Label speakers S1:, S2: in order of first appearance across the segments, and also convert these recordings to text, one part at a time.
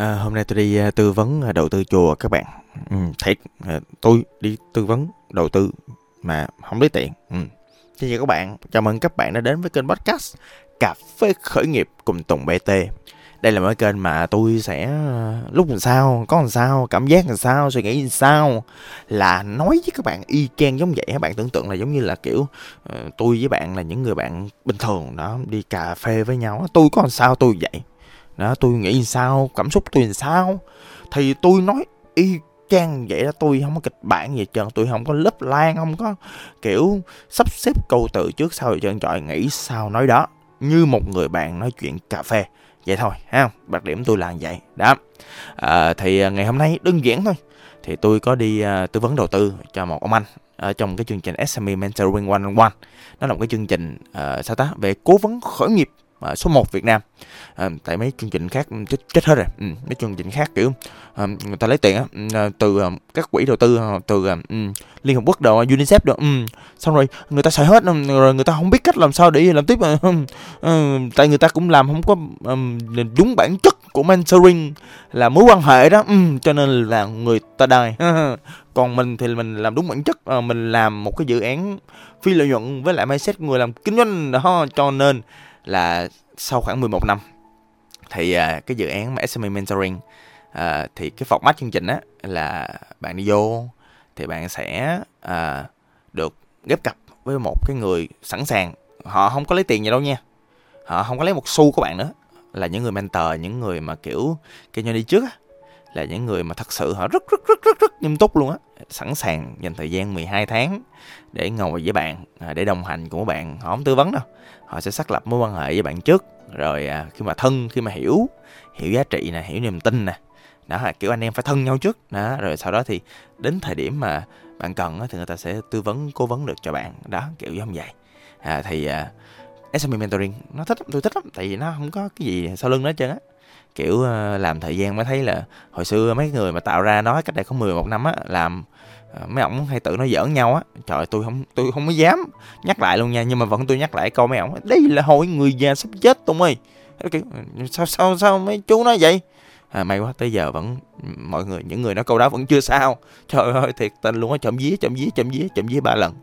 S1: À, hôm nay tôi đi à, tư vấn à, đầu tư chùa các bạn. Ừ, thiệt, à, tôi đi tư vấn đầu tư mà không lấy tiền. Ừ. Xin chào các bạn, chào mừng các bạn đã đến với kênh podcast Cà phê khởi nghiệp cùng Tùng BT. Đây là một kênh mà tôi sẽ à, lúc làm sao, có làm sao, cảm giác làm sao, suy nghĩ làm sao là nói với các bạn y chang giống vậy. Các bạn tưởng tượng là giống như là kiểu uh, tôi với bạn là những người bạn bình thường đó đi cà phê với nhau. Tôi có làm sao tôi vậy đó tôi nghĩ sao? Cảm xúc tôi làm sao? Thì tôi nói y chang vậy đó tôi không có kịch bản gì trơn tôi không có lớp lan không có kiểu sắp xếp câu từ trước sau trơn. Trời nghĩ sao nói đó? Như một người bạn nói chuyện cà phê. Vậy thôi ha đặc điểm tôi là vậy. Đó. Ờ, à, thì ngày hôm nay đơn giản thôi. Thì tôi có đi uh, tư vấn đầu tư cho một ông anh ở trong cái chương trình SME Mentoring One on One. Nó là một cái chương trình uh, sao ta? Về cố vấn khởi nghiệp uh, số 1 Việt Nam. À, tại mấy chương trình khác chết chết hết rồi. Ừ, mấy chương trình khác kiểu à, người ta lấy tiền á từ à, các quỹ đầu tư từ à, liên hợp quốc đồ unicef đồ ừ, xong rồi người ta xài hết rồi người ta không biết cách làm sao để làm tiếp mà ừ, tại người ta cũng làm không có um, đúng bản chất của mentoring là mối quan hệ đó ừ, cho nên là người ta đài còn mình thì mình làm đúng bản chất mình làm một cái dự án phi lợi nhuận với lại mindset người làm kinh doanh đó cho nên là sau khoảng 11 năm thì uh, cái dự án mà SME Mentoring uh, thì cái format chương trình á là bạn đi vô thì bạn sẽ uh, được ghép cặp với một cái người sẵn sàng. Họ không có lấy tiền gì đâu nha. Họ không có lấy một xu của bạn nữa. Là những người mentor những người mà kiểu kinh doanh đi trước á là những người mà thật sự họ rất rất rất rất rất nghiêm túc luôn á sẵn sàng dành thời gian 12 tháng để ngồi với bạn à, để đồng hành cùng bạn họ không tư vấn đâu. Họ sẽ xác lập mối quan hệ với bạn trước rồi à, khi mà thân khi mà hiểu hiểu giá trị nè hiểu niềm tin nè. Đó là kiểu anh em phải thân nhau trước đó rồi sau đó thì đến thời điểm mà bạn cần thì người ta sẽ tư vấn cố vấn được cho bạn. Đó kiểu giống vậy. À, thì à, SME mentoring nó thích lắm tôi thích lắm tại vì nó không có cái gì sau lưng nó hết trơn á kiểu ờ, làm thời gian mới thấy là hồi xưa mấy người mà tạo ra nó cách đây có 11 năm á làm ờ, mấy ổng hay tự nói giỡn nhau á. Trời tôi không tôi không có dám nhắc lại luôn nha nhưng mà vẫn tôi nhắc lại câu mấy ổng đây là hội người già sắp chết tùng ơi. Kiểu, ừ, sao sao sao mấy chú nói vậy? À, may quá tới giờ vẫn mọi người những người nói câu đó vẫn chưa sao. Trời ơi thiệt tình luôn á chậm dí chậm dí chậm dí chậm dí ba lần.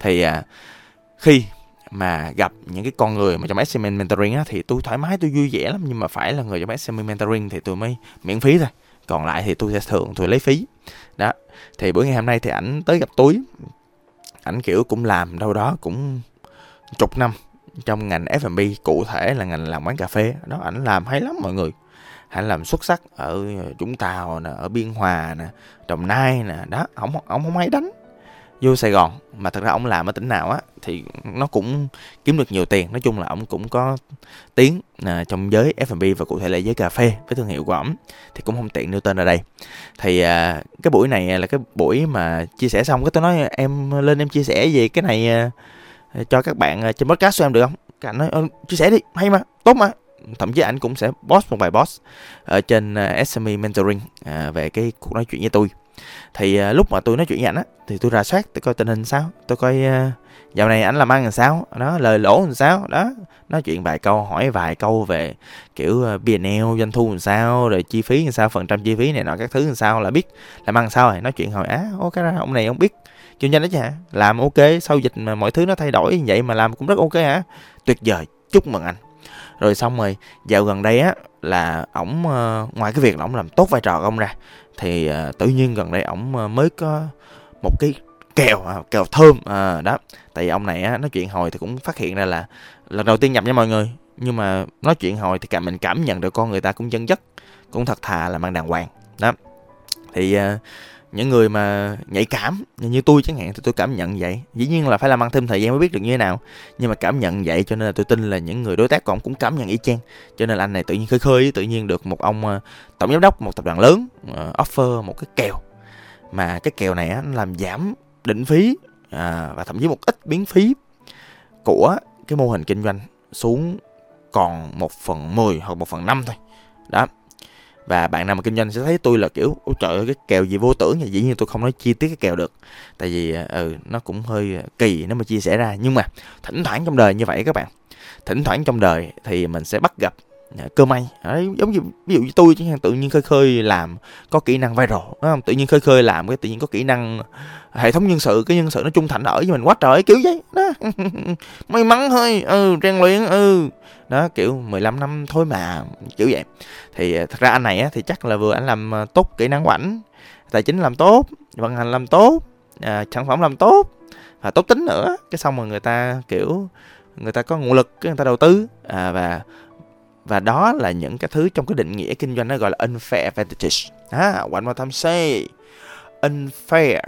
S1: Thì à, khi mà gặp những cái con người mà trong SME mentoring á, thì tôi thoải mái, tôi vui vẻ lắm. Nhưng mà phải là người trong SME mentoring thì tôi mới miễn phí thôi. Còn lại thì tôi sẽ thường tôi lấy phí. Đó. Thì bữa ngày hôm nay thì ảnh tới gặp túi ảnh, kiểu, cũng làm đâu đó cũng chục năm trong ngành F&B cụ thể là ngành làm quán cà phê. Đó, ảnh làm hay lắm mọi người. Ảnh làm xuất sắc ở Vũng Tàu nè, ở Biên Hòa nè, Đồng Nai nè. Đó, ổng ổng không hay đánh vô Sài Gòn mà thật ra ông làm ở tỉnh nào á thì nó cũng kiếm được nhiều tiền. Nói chung là ông cũng có tiếng à, trong giới F&B và cụ thể là giới cà phê với thương hiệu của ổng thì cũng không tiện nêu tên ở đây. Thì à, cái buổi này là cái buổi mà chia sẻ xong cái tôi nói em lên em chia sẻ về cái này à, cho các bạn à, trên podcast của em được không? Các anh nói ờ, chia sẻ đi hay mà tốt mà. Thậm chí anh cũng sẽ post một bài post ở trên à, uh, SME Mentoring uh, về cái cuộc nói chuyện với tôi thì uh, lúc mà tôi nói chuyện với ảnh á thì tôi ra soát tôi coi tình hình sao tôi coi uh, dạo này ảnh làm ăn làm sao đó lời lỗ làm sao đó nói chuyện vài câu hỏi vài câu về kiểu à, uh, P&L doanh thu làm sao rồi chi phí làm sao phần trăm chi phí này nọ các thứ làm sao là biết làm ăn sao rồi nói chuyện hỏi á ô cái ông này ông biết kinh doanh đó chứ hả? Làm ok sau dịch mà mọi thứ nó thay đổi như vậy mà làm cũng rất ok hả? Tuyệt vời chúc mừng anh rồi xong rồi dạo gần đây á là ổng ờ, ngoài cái việc là ổng làm tốt vai trò của ông ra thì ờ, tự nhiên gần đây ổng ờ, mới có một cái kèo à, kèo thơm à, đó. Tại vì ông này á nói chuyện hồi thì cũng phát hiện ra là lần đầu tiên nhập nha mọi người. Nhưng mà nói chuyện hồi thì cả mình cảm nhận được con người ta cũng chân chất cũng thật thà là mang đàng hoàng đó. Thì uh, những người mà nhạy cảm như tôi chẳng hạn thì tôi cảm nhận vậy. Dĩ nhiên là phải làm ăn thêm thời gian mới biết được như thế nào. Nhưng mà cảm nhận vậy cho nên là tôi tin là những người đối tác của ông cũng cảm nhận y chang. Cho nên là anh này tự nhiên khơi khơi tự nhiên được một ông ờ, tổng giám đốc một tập đoàn lớn ờ, offer một cái kèo. Mà cái kèo này nó làm giảm định phí à, và thậm chí một ít biến phí của cái mô hình kinh doanh xuống còn một phần 10 hoặc một phần năm thôi. Đó và bạn nào mà kinh doanh sẽ thấy tôi là kiểu, ôi trời ơi, cái kèo gì vô tưởng dĩ nhiên tôi không nói chi tiết cái kèo được. Tại vì ờ, ừ nó cũng hơi ờ, kỳ nếu mà chia sẻ ra. Nhưng mà thỉnh thoảng trong đời như vậy các bạn, thỉnh thoảng trong đời thì mình sẽ bắt gặp cơ may. Đấy, giống như ví dụ như tôi chẳng hạn tự nhiên khơi khơi làm có kỹ năng viral đúng không? Tự nhiên khơi khơi làm cái tự nhiên có kỹ năng hệ thống nhân sự cái nhân sự nó trung thành ở với mình quá trời kiểu vậy đó. May mắn thôi ừ rèn luyện ừ. Đó kiểu 15 năm thôi mà kiểu vậy. Thì à, thật ra anh này á, thì chắc là vừa anh làm à, tốt kỹ năng của ảnh tài chính làm tốt vận hành làm tốt à, sản phẩm làm tốt và tốt tính nữa. Cái xong mà người ta kiểu người ta có nguồn lực người ta đầu tư à, và và đó là những cái thứ trong cái định nghĩa kinh doanh nó gọi là unfair advantage à, one more time say. Unfair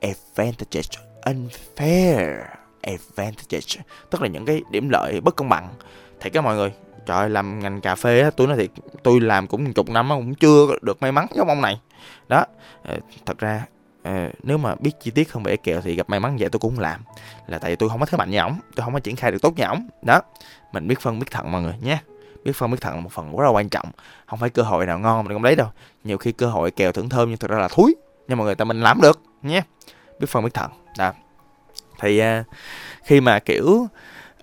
S1: advantage unfair advantage tức là những cái điểm lợi bất công bằng. Thì các mọi người trời ơi, làm ngành cà phê á tôi nói thiệt tôi làm cũng chục năm cũng chưa được may mắn giống ông này. Đó ờ, thật ra ờ, nếu mà biết chi tiết hơn về kẹo thì gặp may mắn vậy tôi cũng làm. Là tại vì tôi không có thế mạnh như ổng tôi không có triển khai được tốt như ổng. Đó mình biết phân biết thận mọi người nhé biết phân biết thận là một phần rất là quan trọng. Không phải cơ hội nào ngon mình không lấy đâu. Nhiều khi cơ hội kèo thưởng thơm nhưng thực ra là thúi nhưng mà người ta mình làm được nhé. Biết phân biết thận đó. Thì uh, khi mà kiểu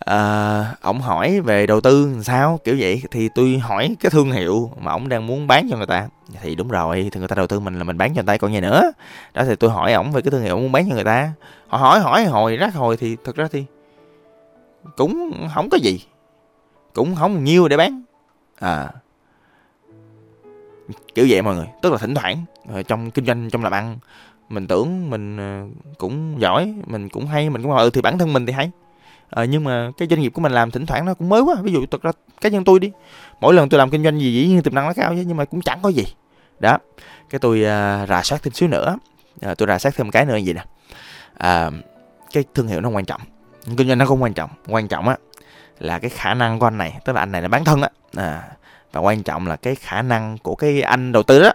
S1: à, ổng hỏi về đầu tư làm sao kiểu vậy thì tôi hỏi cái thương hiệu mà ổng đang muốn bán cho người ta. Thì đúng rồi thì người ta đầu tư mình là mình bán cho người ta còn gì nữa. Đó thì tôi hỏi ổng về cái thương hiệu muốn bán cho người ta. Họ hỏi hỏi hồi rác hồi thì thực ra thì cũng không có gì cũng không nhiều để bán. À. Kiểu vậy mọi người tức là thỉnh thoảng ờ, trong kinh doanh trong làm ăn mình tưởng mình ờ, cũng giỏi mình cũng hay mình cũng ừ thì bản thân mình thì hay. À, nhưng mà cái doanh nghiệp của mình làm thỉnh thoảng nó cũng mới quá ví dụ thật ra cá nhân tôi đi mỗi lần tôi làm kinh doanh gì dĩ nhiên tiềm năng nó cao chứ nhưng mà cũng chẳng có gì. Đó cái tôi uh, rà soát thêm xíu nữa. À, tôi rà soát thêm cái nữa gì nè. À, cái thương hiệu nó quan trọng kinh doanh nó không quan trọng quan trọng á là cái khả năng của anh này tức là anh này là bán thân á. À, và quan trọng là cái khả năng của cái anh đầu tư đó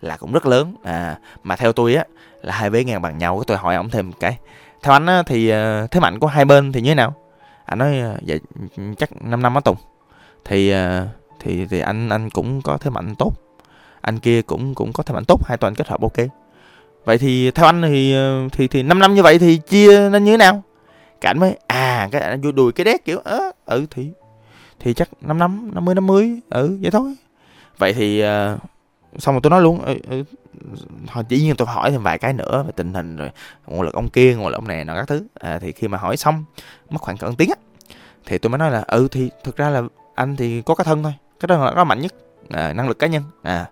S1: là cũng rất lớn. À, mà theo tôi á là hai vế ngang bằng nhau tôi hỏi ông thêm một cái theo anh á, thì ờ, thế mạnh của hai bên thì như thế nào? Anh nói vậy chắc 5 năm á tùng. Thì ờ, thì thì anh anh cũng có thế mạnh tốt. Anh kia cũng cũng có thế mạnh tốt hai tuần kết hợp ok. Vậy thì theo anh thì thì thì 5 năm như vậy thì chia nên như thế nào? Cảnh mới à cái anh vui đùi cái đét kiểu ớ ừ thì thì chắc năm năm 50 50 ừ vậy thôi. Vậy thì uh, xong rồi tôi nói luôn ừ, ừ, thôi chỉ nhiên tôi hỏi thêm vài cái nữa về tình hình rồi nguồn lực ông kia nguồn lực ông này nọ các thứ. À, thì khi mà hỏi xong mất khoảng cỡ tiếng á thì tôi mới nói là ừ thì thực ra là anh thì có cái thân thôi cái đó là nó mạnh nhất à, năng lực cá nhân à,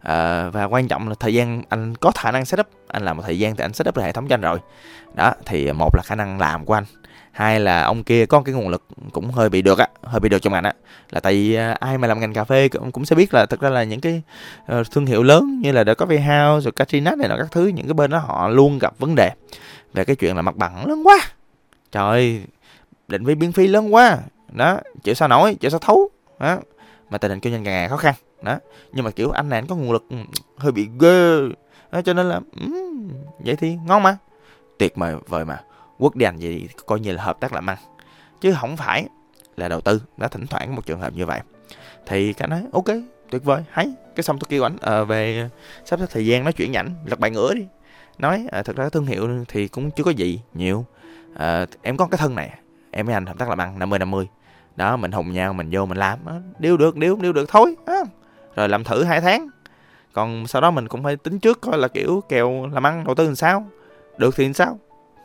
S1: à, và quan trọng là thời gian anh có khả năng setup anh làm một thời gian thì anh setup được hệ thống cho anh rồi. Đó thì một là khả năng làm của anh hai là ông kia có cái nguồn lực cũng hơi bị được á hơi bị được trong ngành á. Là tại vì à, ai mà làm ngành cà phê cũng, cũng sẽ biết là thực ra là những cái uh, thương hiệu lớn như là The Coffee House rồi Katrina này nọ các thứ những cái bên đó họ luôn gặp vấn đề về cái chuyện là mặt bằng lớn quá. Trời ơi định vị biên phí lớn quá. Đó chịu sao nổi chịu sao thấu. Đó mà tình hình kinh doanh càng ngày khó khăn. Đó nhưng mà kiểu anh này anh có nguồn lực ừ, hơi bị ghê. Đó, cho nên là um, vậy thì ngon mà. Tuyệt vời vời mà quốc đi anh gì coi như là hợp tác làm ăn. Chứ không phải là đầu tư đã thỉnh thoảng một trường hợp như vậy. Thì cả nói ok tuyệt vời hay. Cái xong tôi kêu ảnh à, về sắp xếp thời gian nói chuyện nhảnh lật bài ngửa đi. Nói ờ, à, thực ra thương hiệu thì cũng chưa có gì nhiều. À, em có cái thân này em với anh hợp tác làm ăn 50 50 đó mình hùng nhau mình vô mình làm điêu được điêu điêu được thôi à. rồi làm thử hai tháng. Còn sau đó mình cũng phải tính trước coi là kiểu kèo làm ăn đầu tư làm sao được thì làm sao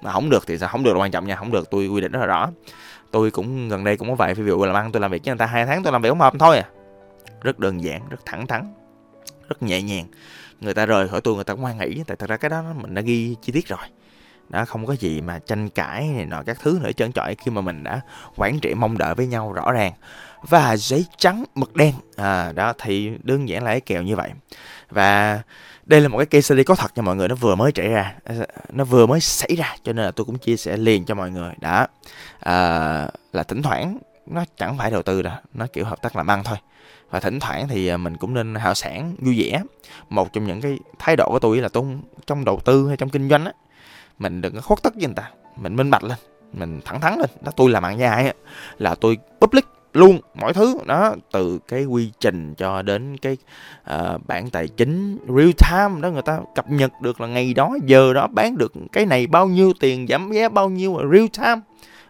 S1: mà không được thì sao? Không được là quan trọng nha không được. Tôi quy định rất là rõ. Tôi cũng gần đây cũng có vậy ví dụ làm ăn tôi làm việc với người ta hai tháng tôi làm việc không hợp thôi à. Rất đơn giản rất thẳng thắn rất nhẹ nhàng. Người ta rời khỏi tôi người ta cũng hoan hỉ tại thật ra cái đó mình đã ghi chi tiết rồi. Đó không có gì mà tranh cãi này nọ các thứ nữa trơn trọi khi mà mình đã quản trị mong đợi với nhau rõ ràng. Và giấy trắng mực đen. À, đó thì đơn giản là cái kèo như vậy. Và đây là một cái case study có thật cho mọi người nó vừa mới xảy ra nó vừa mới xảy ra cho nên là tôi cũng chia sẻ liền cho mọi người. Đã à, là thỉnh thoảng nó chẳng phải đầu tư đâu nó kiểu hợp tác làm ăn thôi. Và thỉnh thoảng thì à, mình cũng nên hào sản vui vẻ. Một trong những cái thái độ của tôi là tôi trong đầu tư hay trong kinh doanh á mình đừng có khuất tất với người ta mình minh bạch lên mình thẳng thắn lên. Đó tôi làm ăn với ai á là tôi public luôn mọi thứ. Đó từ cái quy trình cho đến cái uh, bản tài chính real time đó người ta cập nhật được là ngày đó giờ đó bán được cái này bao nhiêu tiền giảm giá bao nhiêu real time.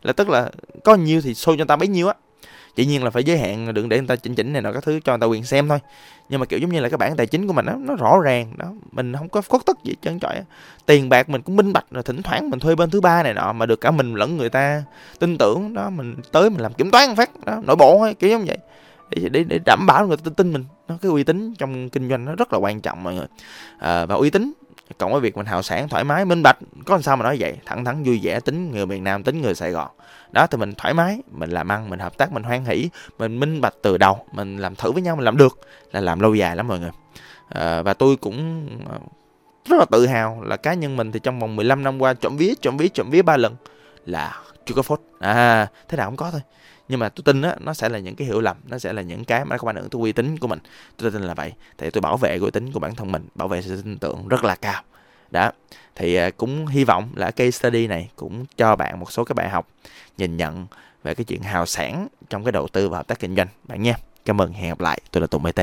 S1: Là tức là có nhiêu thì show cho ta bấy nhiêu á dĩ nhiên là phải giới hạn đừng để người ta chỉnh chỉnh này nọ các thứ cho người ta quyền xem thôi. Nhưng mà kiểu giống như là cái bản tài chính của mình đó, nó rõ ràng đó mình không có khuất tất gì trơn trọi tiền bạc mình cũng minh bạch rồi thỉnh thoảng mình thuê bên thứ ba này nọ mà được cả mình lẫn người ta tin tưởng đó mình tới mình làm kiểm toán phát đó nội bộ thôi kiểu giống vậy. Để, để, để đảm bảo người ta tin mình nó cái uy tín trong kinh doanh nó rất là quan trọng mọi người. À, và uy tín cộng với việc mình hào sản thoải mái minh bạch có làm sao mà nói vậy? Thẳng thắn vui vẻ tính người miền nam tính người sài gòn. Đó thì mình thoải mái mình làm ăn mình hợp tác mình hoan hỷ mình minh bạch từ đầu mình làm thử với nhau mình làm được là làm lâu dài lắm mọi người. À, và tôi cũng ờ, rất là tự hào là cá nhân mình thì trong vòng 15 năm qua trộm vía trộm vía trộm vía ba lần là chưa có phốt. À thế nào cũng có thôi. Nhưng mà tôi tin á, nó sẽ là những cái hiểu lầm, nó sẽ là những cái mà nó không ảnh hưởng tới uy tín của mình. Tôi tin là vậy. Thì tôi bảo vệ uy tín của bản thân mình, bảo vệ sự tin tưởng rất là cao. Đó. Thì à, cũng hy vọng là case study này cũng cho bạn một số cái bài học, nhìn nhận về cái chuyện hào sản trong cái đầu tư và hợp tác kinh doanh. Bạn nha cảm ơn. Hẹn gặp lại. Tôi là tùng bt